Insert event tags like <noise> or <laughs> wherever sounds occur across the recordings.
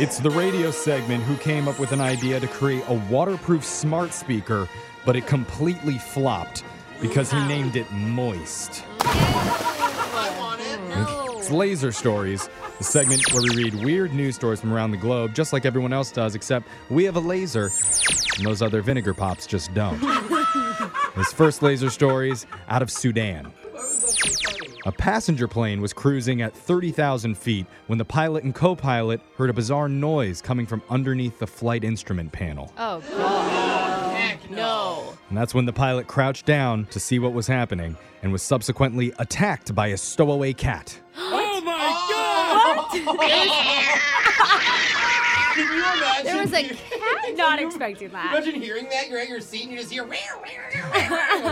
It's the radio segment who came up with an idea to create a waterproof smart speaker, but it completely flopped because he named it Moist. <laughs> It's Laser Stories, the segment where we read weird news stories from around the globe, just like everyone else does, except we have a laser, and those other vinegar pops just don't. <laughs> His first laser stories out of Sudan. A passenger plane was cruising at 30,000 feet when the pilot and co pilot heard a bizarre noise coming from underneath the flight instrument panel. Oh, God. Heck No. And that's when the pilot crouched down to see what was happening and was subsequently attacked by a stowaway cat. <gasps> Oh my god! <laughs> <laughs> Can you imagine? There was a hear- cat? Not expecting that. Imagine hearing that. You're at your seat and you just hear. What's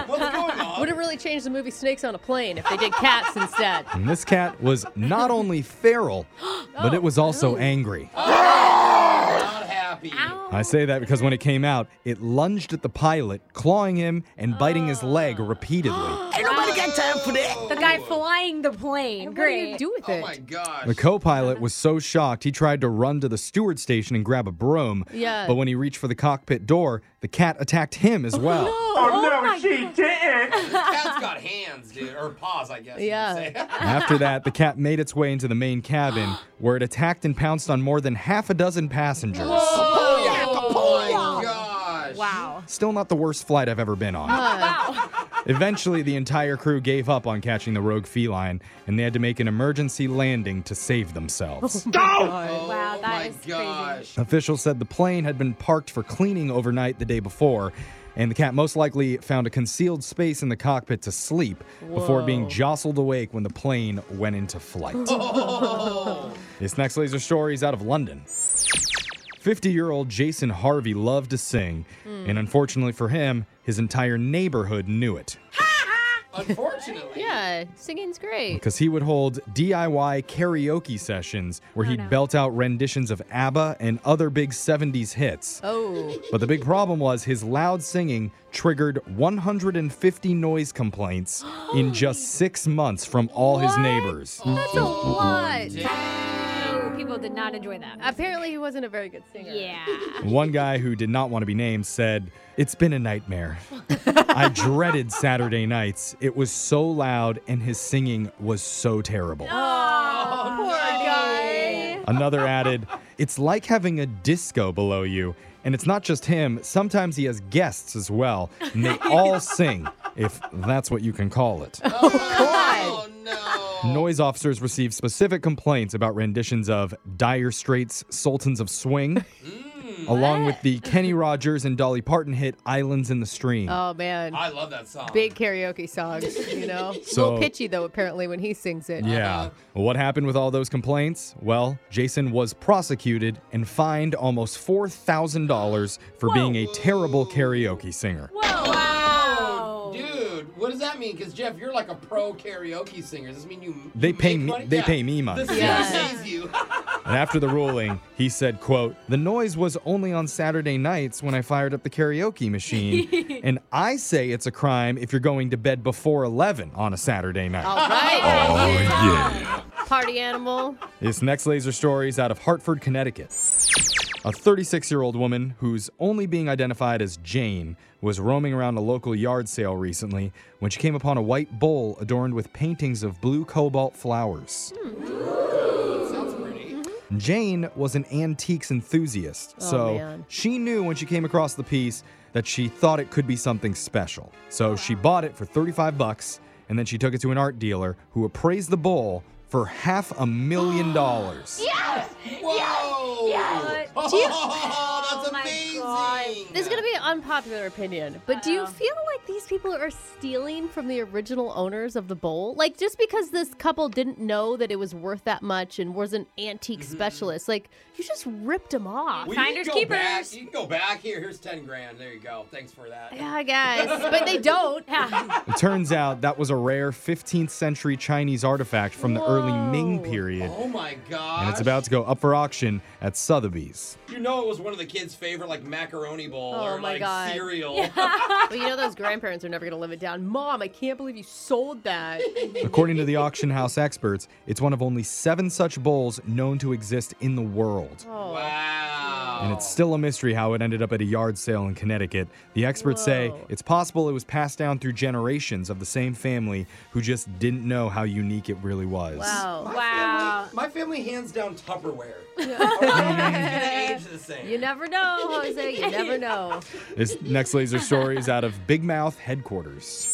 going <laughs> on? Would have really changed the movie Snakes on a Plane if they did cats instead. And this cat was not only feral, <gasps> but it was oh, also angry. Oh, not happy. I say that because when it came out, it lunged at the pilot, clawing him and biting his leg oh. <gasps> repeatedly. <gasps> The guy flying the plane. What do you Great. do with oh it? Oh my gosh. The co pilot was so shocked he tried to run to the steward station and grab a broom. Yeah. But when he reached for the cockpit door, the cat attacked him as well. Oh, no, oh she didn't. <laughs> Cat's got hands, dude, or paws, I guess. you Yeah. say. <laughs> After that, the cat made its way into the main cabin, <gasps> where it attacked and pounced on more than half a dozen passengers. oh my gosh. Wow. Still not the worst flight I've ever been on. Eventually, the entire crew gave up on catching the rogue feline, and they had to make an emergency landing to save themselves. <laughs> Oh Wow, that my is crazy. Officials said the plane had been parked for cleaning overnight the day before, and the cat most likely found a concealed space in the cockpit to sleep before being jostled awake when the plane went into flight. <laughs> Oh. This next laser story is out of London. 50 year old Jason Harvey loved to sing, hmm. and unfortunately for him, his entire neighborhood knew it. Unfortunately. Yeah, singing's great. Because he would hold DIY karaoke sessions where Oh, he'd no. belt out renditions of ABBA and other big 70s hits. Oh, But the big problem was his loud singing triggered 150 noise complaints in <gasps> just six months from all his neighbors. that's a lot. No, people did not enjoy that. Apparently, he wasn't a very good singer. Yeah. One guy who did not want to be named said, It's been a nightmare. I dreaded Saturday nights. It was so loud and his singing was so terrible. Oh, poor guy. Another added, It's like having a disco below you. And it's not just him, sometimes he has guests as well, and they <laughs> all sing, if that's what you can call it. Oh no. Noise officers received specific complaints about renditions of Dire Straits' Sultans of Swing, <laughs> mm. along with the Kenny Rogers and Dolly Parton hit Islands in the Stream. Oh man, I love that song. big karaoke songs. You know, So- <laughs> a little pitchy though. Apparently, when he sings it. Yeah. Uh-huh. Well, what happened with all those complaints? Well, Jason was prosecuted and fined almost $4,000 for being a terrible karaoke singer. Wow. Dude, what does that mean? Because Jeff, you're like a pro karaoke singer. Does this mean you? They you pay me- money? they Yeah. pay me money. The city Yeah. pays you. <laughs> And after the ruling, he said, quote, "The noise was only on Saturday nights when I fired up the karaoke machine, <laughs> and I say it's a crime if you're going to bed before 11 on a Saturday night." All right. Oh yeah. Party animal. This next laser story is out of Hartford, Connecticut. A 36 year old woman who's only being identified as Jane was roaming around a local yard sale recently when she came upon a white bowl adorned with paintings of blue cobalt flowers. Mm-hmm. Jane was an antiques enthusiast, Oh, so man. she knew when she came across the piece that she thought it could be something special. So she bought it for 35 bucks and then she took it to an art dealer who appraised the bowl for half a million dollars. Yes! Whoa. Yes. Oh, Do This is gonna be an unpopular opinion, but do you uh-huh. feel like these people are stealing from the original owners of the bowl? Like just because this couple didn't know that it was worth that much and was an antique mm-hmm. specialist, like you just ripped them off. Well, you Finders can go back. keepers. You can go back here. Here's ten grand. There you go. Thanks for that. Yeah, I guess, <laughs> but they don't. <laughs> Yeah. It turns out that was a rare 15th century Chinese artifact from the early Ming period. Oh my god. And it's about to go up for auction at Sotheby's. You know it was one of the kids' favorite like macaroni bowl Oh or my like God. cereal. Well, <laughs> you know those grandparents are never going to live it down. Mom, I can't believe you sold that. <laughs> According to the auction house experts, it's one of only seven such bowls known to exist in the world. Oh. Wow. And it's still a mystery how it ended up at a yard sale in Connecticut. The experts say it's possible it was passed down through generations of the same family who just didn't know how unique it really was. Wow. My Wow. Family, my family hands down Tupperware. <laughs> Are gonna age the same. You never know, Jose. You never know. <laughs> This next laser story is out of Big Mouth headquarters.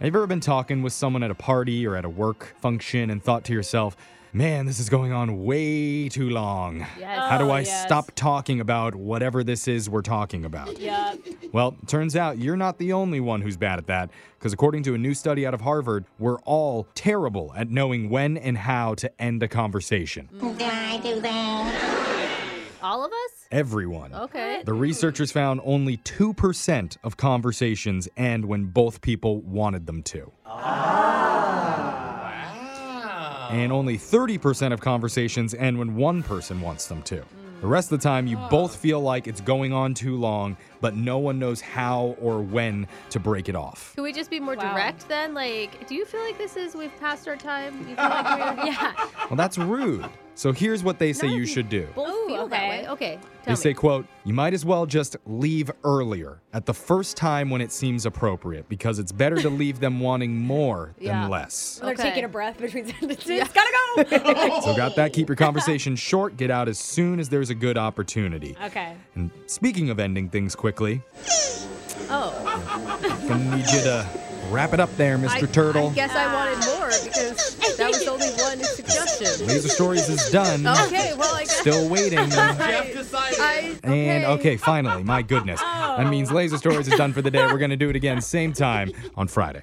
Have you ever been talking with someone at a party or at a work function and thought to yourself, man, this is going on way too long? Yes. How do Oh, I yes. stop talking about whatever this is we're talking about? Yep. Well, turns out you're not the only one who's bad at that, because according to a new study out of Harvard, we're all terrible at knowing when and how to end a conversation. Did I do that? All of us? Everyone. Okay. The researchers found only 2% of conversations end when both people wanted them to. Wow. And only 30% of conversations end when one person wants them to. The rest of the time, you both feel like it's going on too long, but no one knows how or when to break it off. Can we just be more Wow. direct then? Like, do you feel like this is we've passed our time? You feel <laughs> like we're Yeah. Well, that's rude. So here's what they say None you should do. both Ooh, feel that okay. way? Okay. They Tell say, quote, you might as well just leave earlier at the first time when it seems appropriate because it's better to leave them wanting more Yeah. than less. They're taking a breath between <laughs> sentences. Gotta go. So got that? Keep your conversation short. Get out as soon as there's a good opportunity. <laughs> okay. And speaking of ending things quickly, Oh. <laughs> gonna need you to wrap it up there, Mr. I, Turtle. I guess I wanted more because that was only one suggestion. Laser Stories is done. Okay, well, I guess. Still waiting. <laughs> Jeff decided. I, And okay, finally, my goodness. <laughs> That means Laser Stories is done for the day. We're gonna do it again, same time on Friday.